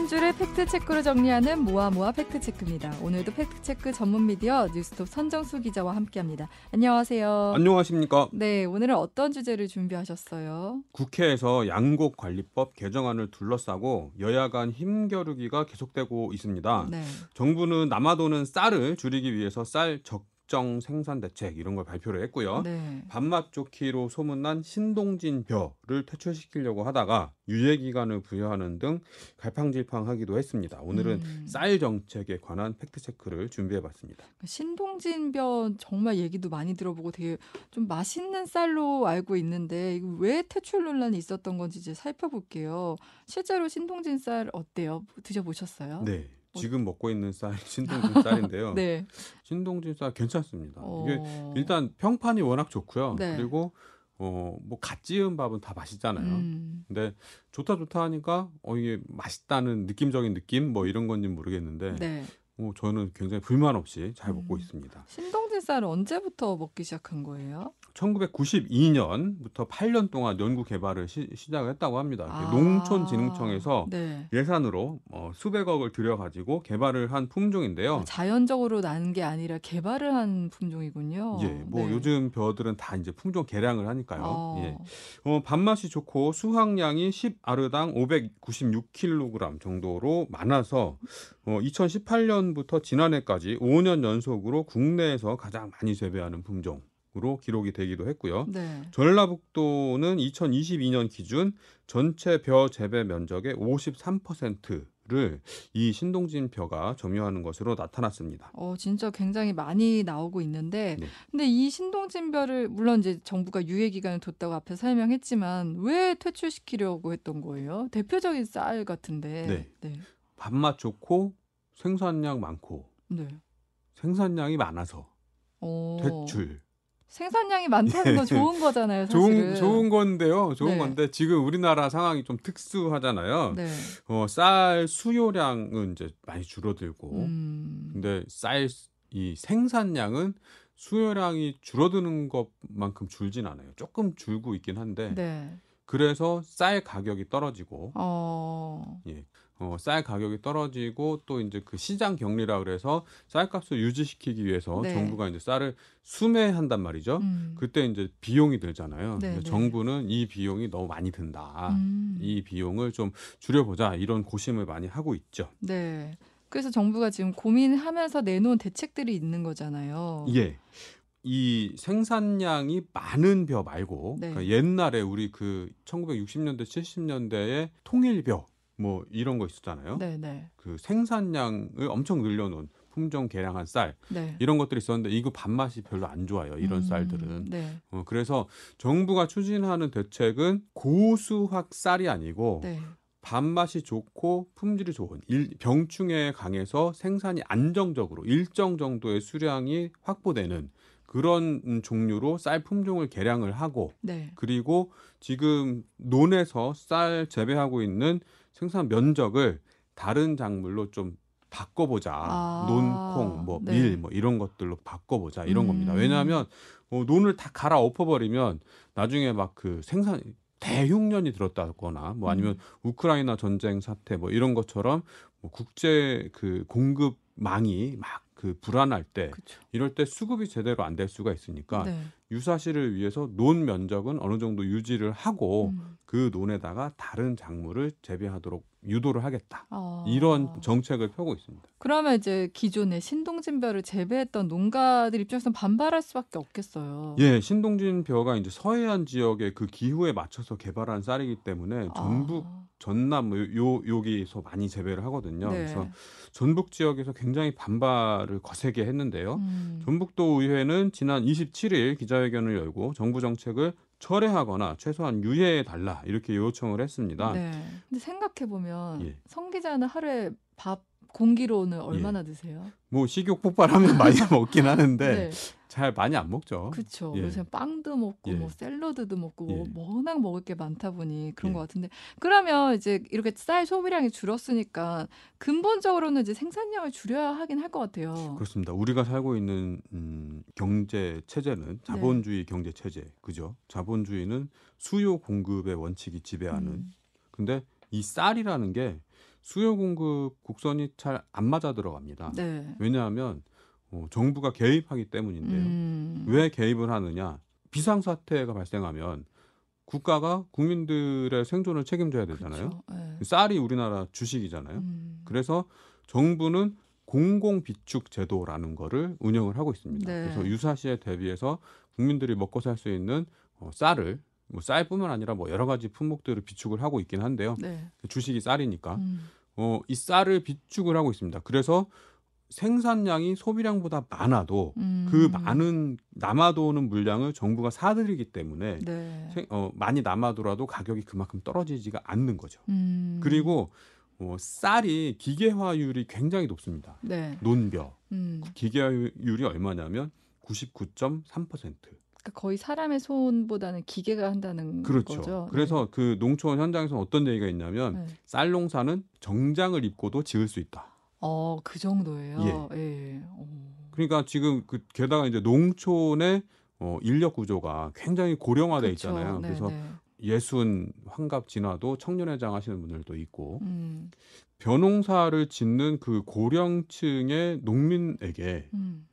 한 줄을 팩트체크로 정리하는 모아모아 팩트체크입니다. 오늘도 팩트체크 전문 미디어 뉴스톱 선정수 기자와 함께합니다. 안녕하세요. 안녕하십니까. 네, 오늘은 어떤 주제를 준비하셨어요? 국회에서 양곡관리법 개정안을 둘러싸고 여야 간 힘겨루기가 계속되고 있습니다. 네. 정부는 남아도는 쌀을 줄이기 위해서 쌀 적 정 생산 대책 이런 걸 발표를 했고요. 네. 밥맛 좋기로 소문난 신동진 벼를 퇴출시키려고 하다가 유예 기간을 부여하는 등 갈팡질팡하기도 했습니다. 오늘은 음. 쌀 정책에 관한 팩트 체크를 준비해 봤습니다. 신동진벼 정말 얘기도 많이 들어보고 되게 좀 맛있는 쌀로 알고 있는데 왜 퇴출 논란이 있었던 건지 이제 살펴볼게요. 실제로 신동진 쌀 어때요? 드셔보셨어요? 네. 지금 먹고 있는 쌀이 신동진 쌀인데요. 네. 신동진 쌀 괜찮습니다. 이게 어. 일단 평판이 워낙 좋고요. 네. 그리고 어뭐갓 지은 밥은 다 맛있잖아요. 음. 근데 좋다 좋다 하니까 어 이게 맛있다는 느낌적인 느낌 뭐 이런 건지 모르겠는데 네. 어, 저는 굉장히 불만 없이 잘 먹고 음. 있습니다. 신동진 쌀은 언제부터 먹기 시작한 거예요? 1992년부터 8년 동안 연구 개발을 시, 작을 했다고 합니다. 아. 농촌진흥청에서 네. 예산으로 어, 수백억을 들여가지고 개발을 한 품종인데요. 자연적으로 난 게 아니라 개발을 한 품종이군요. 예, 뭐 네. 요즘 벼들은 다 이제 품종 개량을 하니까요. 어. 예. 어, 밥맛이 좋고 수확량이 10아르당 596kg 정도로 많아서 어, 2018년부터 지난해까지 5년 연속으로 국내에서 가장 많이 재배하는 품종 으로 기록이 되기도 했고요. 네. 전라북도는 2022년 기준 전체 벼 재배 면적의 53%를 이 신동진 벼가 점유하는 것으로 나타났습니다. 어, 진짜 굉장히 많이 나오고 있는데, 네. 근데 이 신동진별을, 물론 이제 정부가 유예 기간을 뒀다고 앞에 설명했지만, 왜 퇴출시키려고 했던 거예요? 대표적인 쌀 같은데. 네. 네. 밥맛 좋고 생산량 많고 네. 생산량이 많아서 어, 퇴출. 생산량이 많다는 건 좋은 거잖아요, 사실은. 좋은 좋은 건데요. 좋은 네. 건데 지금 우리나라 상황이 좀 특수하잖아요. 네. 어, 쌀 수요량은 이제 많이 줄어들고 음. 근데 쌀 이 생산량은 수요량이 줄어드는 것만큼 줄진 않아요. 조금 줄고 있긴 한데 네. 그래서 쌀 가격이 떨어지고 어. 예. 어, 쌀 가격이 떨어지고 또 이제 그 시장 격리라 그래서 쌀값을 유지시키기 위해서 네. 정부가 이제 쌀을 수매한단 말이죠. 음. 그때 이제 비용이 들잖아요. 네, 네. 정부는 이 비용이 너무 많이 든다. 음. 이 비용을 좀 줄여보자 이런 고심을 많이 하고 있죠. 네. 그래서 정부가 지금 고민하면서 내놓은 대책들이 있는 거잖아요. 예. 이 생산량이 많은 벼 말고 네. 그러니까 옛날에 우리 그 1960년대 70년대에 통일벼 뭐 이런 거 있었잖아요. 네, 네. 그 생산량을 엄청 늘려놓은 품종 개량한 쌀 네. 이런 것들이 있었는데 이거 밥맛이 별로 안 좋아요. 이런 음, 쌀들은. 네. 어, 그래서 정부가 추진하는 대책은 고수확 쌀이 아니고 네. 밥맛이 좋고 품질이 좋은 일, 병충해에 강해서 생산이 안정적으로 일정 정도의 수량이 확보되는 그런 음, 종류로 쌀 품종을 개량을 하고 네. 그리고 지금 논에서 쌀 재배하고 있는 생산 면적을 다른 작물로 좀 바꿔보자. 아, 논 콩, 뭐 네. 밀, 뭐 이런 것들로 바꿔보자 이런 음. 겁니다. 왜냐하면 어, 논을 다 갈아 엎어버리면 나중에 막 그 생산 대흉년이 들었다거나 뭐 아니면 우크라이나 전쟁 사태 뭐 이런 것처럼 뭐 국제 그 공급망이 막 그 불안할 때 그렇죠. 이럴 때 수급이 제대로 안 될 수가 있으니까 네. 유사시를 위해서 논 면적은 어느 정도 유지를 하고 음. 그 논에다가 다른 작물을 재배하도록 유도를 하겠다. 어. 이런 정책을 펴고 있습니다. 그러면 이제 기존에 신동진벼를 재배했던 농가들 입장에서는 반발할 수밖에 없겠어요. 예, 신동진 벼가 이제 서해안 지역의 그 기후에 맞춰서 개발한 쌀이기 때문에 전북, 아. 전남 뭐요 여기서 많이 재배를 하거든요. 네. 그래서 전북 지역에서 굉장히 반발을 거세게 했는데요. 음. 전북도 의회는 지난 27일 기자회견을 열고 정부 정책을 철회하거나 최소한 유예해 달라 이렇게 요청을 했습니다. 네. 근데 생각해 보면 예. 성 기자는 하루에 밥 공기로는 얼마나 드세요? 뭐 식욕 폭발하면 많이 먹긴 하는데 네. 잘 많이 안 먹죠. 그렇죠. 예. 요새 빵도 먹고 예. 뭐 샐러드도 먹고 뭐 예. 워낙 먹을 게 많다 보니 그런 예. 것 같은데 그러면 이제 이렇게 쌀 소비량이 줄었으니까 근본적으로는 이제 생산량을 줄여야 하긴 할 것 같아요. 그렇습니다. 우리가 살고 있는 음, 경제 체제는 네. 자본주의 경제 체제, 그죠? 자본주의는 수요 공급의 원칙이 지배하는. 음. 근데 이 쌀이라는 게 수요 공급 곡선이 잘 안 맞아 들어갑니다. 네. 왜냐하면 어, 정부가 개입하기 때문인데요. 음. 왜 개입을 하느냐? 비상 사태가 발생하면 국가가 국민들의 생존을 책임져야 되잖아요. 그렇죠. 네. 쌀이 우리나라 주식이잖아요. 음. 그래서 정부는 공공 비축 제도라는 거를 운영을 하고 있습니다. 네. 그래서 유사시에 대비해서 국민들이 먹고 살 수 있는 어, 쌀을 뭐 쌀뿐만 아니라 뭐 여러 가지 품목들을 비축을 하고 있긴 한데요. 네. 주식이 쌀이니까 음. 어, 이 쌀을 비축을 하고 있습니다. 그래서 생산량이 소비량보다 많아도 음. 그 많은 남아도는 물량을 정부가 사들이기 때문에 네. 생- 어, 많이 남아도라도 가격이 그만큼 떨어지지가 않는 거죠. 음. 그리고 어, 쌀이 기계화율이 굉장히 높습니다. 네. 논벼 음. 기계화율이 얼마냐면 99.3%. 그러니까 거의 사람의 손보다는 기계가 한다는 그렇죠. 거죠. 그래서 그 농촌 현장에서 어떤 얘기가 있냐면 네. 네. 쌀 농사는 정장을 입고도 지을 수 있다. 어, 그 정도예요. 예. 어. 그러니까 지금 그 게다가 이제 농촌의 어, 인력 구조가 굉장히 고령화돼 그렇죠. 있잖아요. 네, 그래서 네. 예순 환갑 지나도 청년회장 하시는 분들도 있고 음. 벼농사를 짓는 그 고령층의 농민에게 음.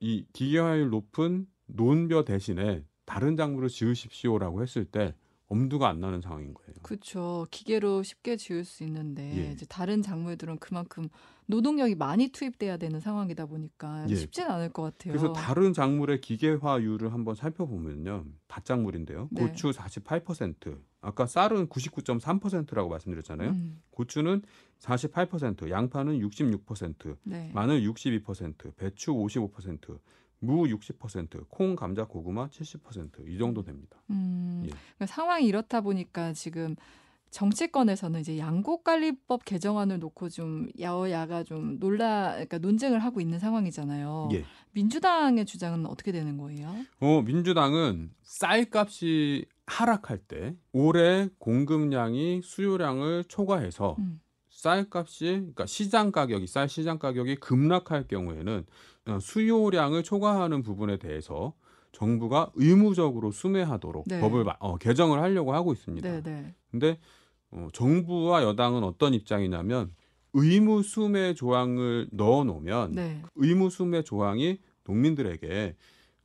이 기계화율 높은 논벼 대신에 다른 작물을 지으십시오라고 했을 때 엄두가 안 나는 상황인 거예요. 그렇죠. 기계로 쉽게 지을 수 있는데 예. 이제 다른 작물들은 그만큼 노동력이 많이 투입돼야 되는 상황이다 보니까 예. 쉽진 않을 것 같아요. 그래서 다른 작물의 기계화율을 한번 살펴보면요. 밭작물인데요. 네. 고추 48%, 아까 쌀은 99.3%라고 말씀드렸잖아요. 음. 고추는 48%, 양파는 66%, 네. 마늘 62%, 배추 55%, 무 60%, 콩, 감자, 고구마 70%이 정도 됩니다. 음, 예. 그러니까 상황이 이렇다 보니까 지금 정치권에서는 이제 양곡관리법 개정안을 놓고 좀 여야가 좀 놀라, 그러니까 논쟁을 하고 있는 상황이잖아요. 예. 민주당의 주장은 어떻게 되는 거예요? 어, 민주당은 쌀값이 하락할 때 올해 공급량이 수요량을 초과해서 음. 쌀값이 그러니까 시장 가격이 쌀 시장 가격이 급락할 경우에는 어, 수요량을 초과하는 부분에 대해서 정부가 의무적으로 수매하도록 네. 법을 마- 어, 개정을 하려고 하고 있습니다. 네, 네. 근데 어, 정부와 여당은 어떤 입장이냐면 의무 수매 조항을 넣어 놓으면 네. 의무 수매 조항이 농민들에게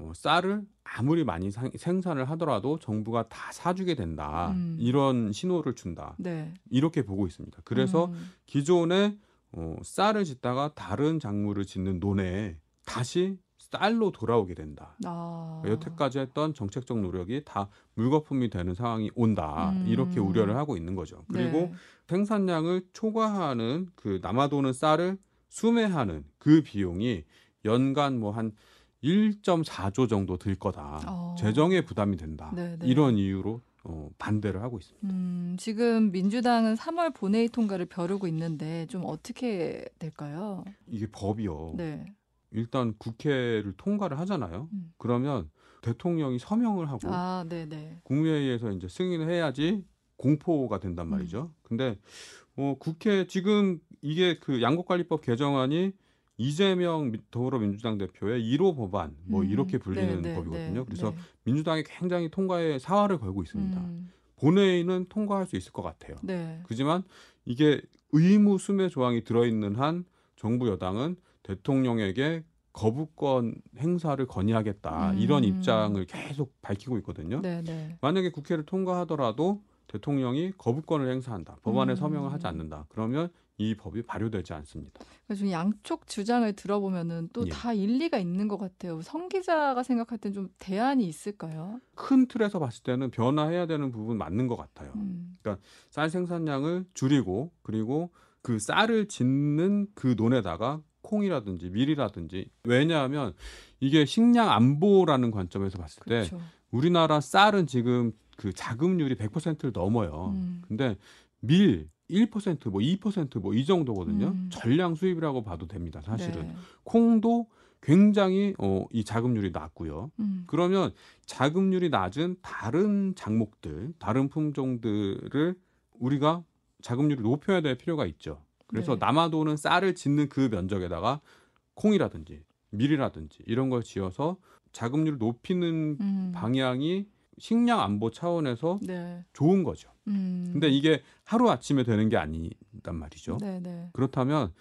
어, 쌀을 아무리 많이 상- 생산을 하더라도 정부가 다 사주게 된다 음. 이런 신호를 준다 네. 이렇게 보고 있습니다. 그래서 음. 기존에 어, 쌀을 짓다가 다른 작물을 짓는 논에 다시 쌀로 돌아오게 된다. 아. 여태까지 했던 정책적 노력이 다 물거품이 되는 상황이 온다. 음. 이렇게 우려를 하고 있는 거죠. 그리고 네. 생산량을 초과하는 그 남아도는 쌀을 수매하는 그 비용이 연간 뭐한 1.4조 정도 들 거다. 어. 재정에 부담이 된다. 네, 네. 이런 이유로 어, 반대를 하고 있습니다. 음, 지금 민주당은 3월 본회의 통과를 벼르고 있는데 좀 어떻게 될까요? 이게 법이요. 네. 일단 국회를 통과를 하잖아요. 음. 그러면 대통령이 서명을 하고 아, 네, 네. 국무회의에서 이제 승인을 해야지 공포가 된단 음. 말이죠. 근데 어, 국회 지금 이게 그 양곡관리법 개정안이 이재명 미- 더불어민주당 대표의 1호 법안 뭐 음, 이렇게 불리는 네, 네, 법이거든요. 네, 그래서 네. 민주당이 굉장히 통과에 사활을 걸고 있습니다. 음, 본회의는 통과할 수 있을 것 같아요. 네. 그지만 이게 의무 수매 조항이 들어있는 한 정부 여당은 대통령에게 거부권 행사를 건의하겠다 음. 이런 입장을 계속 밝히고 있거든요. 네, 네. 만약에 국회를 통과하더라도 대통령이 거부권을 행사한다. 법안에 음. 서명을 하지 않는다. 그러면 이 법이 발효되지 않습니다. 좀 양쪽 주장을 들어보면은 또 예. 다 일리가 있는 것 같아요. 성 기자가 생각할 땐 좀 대안이 있을까요? 큰 틀에서 봤을 때는 변화해야 되는 부분 맞는 것 같아요. 음, 쌀 생산량을 줄이고 그리고 그 쌀을 짓는 그 논에다가 콩이라든지 밀이라든지 왜냐하면 이게 식량 안보라는 관점에서 봤을 때 그렇죠. 우리나라 쌀은 지금 그 자급률이 100%를 넘어요. 음. 근데 밀 1%, 뭐 2%, 뭐 이 정도거든요. 음. 전량 수입이라고 봐도 됩니다. 사실은 네. 콩도 굉장히 어, 이 자급률이 낮고요. 음, 그러면 자급률이 낮은 다른 작목들, 다른 품종들을 우리가 자급률을 높여야 될 필요가 있죠. 그래서 네. 남아도는 쌀을 짓는 그 면적에다가 콩이라든지 밀이라든지 이런 걸 지어서 자급률을 높이는 음. 방향이 식량 안보 차원에서 네. 좋은 거죠. 음. 근데 이게 하루 아침에 되는 게 아니단 말이죠. 네, 네. 그렇다면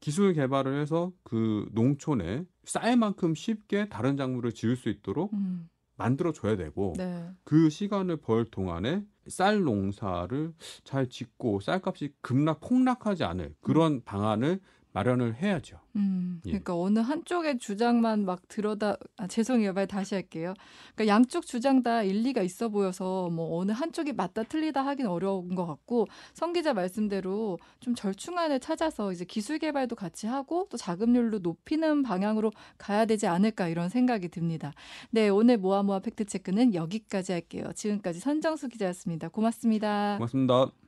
기술 개발을 해서 그 농촌에 쌀 만큼 쉽게 다른 작물을 지을 수 있도록 음. 만들어 줘야 되고 네. 그 시간을 벌 동안에 쌀 농사를 잘 짓고 쌀값이 급락 폭락하지 않을 그런 방안을 마련을 해야죠. 음, 예. 그러니까 어느 한쪽의 주장만 막 들어다 아, 죄송해요. 말 다시 할게요. 그러니까 양쪽 주장 다 일리가 있어 보여서 뭐 어느 한쪽이 맞다 틀리다 하긴 어려운 것 같고 성 기자 말씀대로 좀 절충안을 찾아서 이제 기술 개발도 같이 하고 또 자금률도 높이는 방향으로 가야 되지 않을까 이런 생각이 듭니다. 네, 오늘 모아모아 팩트 체크는 여기까지 할게요. 지금까지 선정수 기자였습니다. 고맙습니다. 고맙습니다.